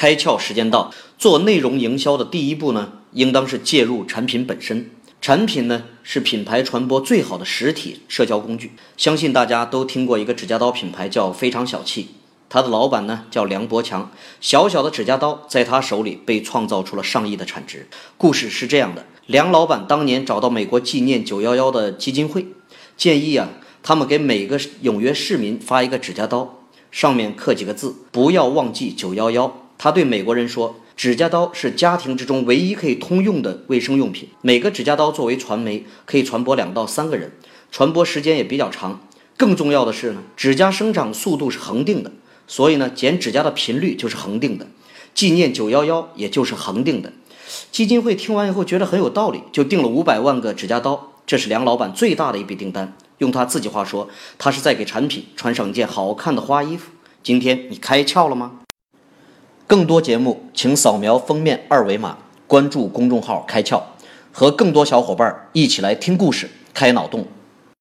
开窍时间到，做内容营销的第一步呢，应当是介入产品本身。产品呢，是品牌传播最好的实体社交工具。相信大家都听过一个指甲刀品牌叫非常小气，他的老板呢叫梁博强。小小的指甲刀在他手里被创造出了上亿的产值。故事是这样的：梁老板当年找到美国纪念九幺幺的基金会，建议啊，他们给每个纽约市民发一个指甲刀，上面刻几个字：不要忘记九幺幺。他对美国人说：“指甲刀是家庭之中唯一可以通用的卫生用品。每个指甲刀作为传媒，可以传播两到三个人，传播时间也比较长。更重要的是呢，指甲生长速度是恒定的，所以呢，剪指甲的频率就是恒定的。纪念九幺幺也就是恒定的。”基金会听完以后觉得很有道理，就订了五百万个指甲刀，这是梁老板最大的一笔订单。用他自己话说，他是在给产品穿上一件好看的花衣服。今天你开窍了吗？更多节目，请扫描封面二维码，关注公众号“开窍”，和更多小伙伴一起来听故事、开脑洞。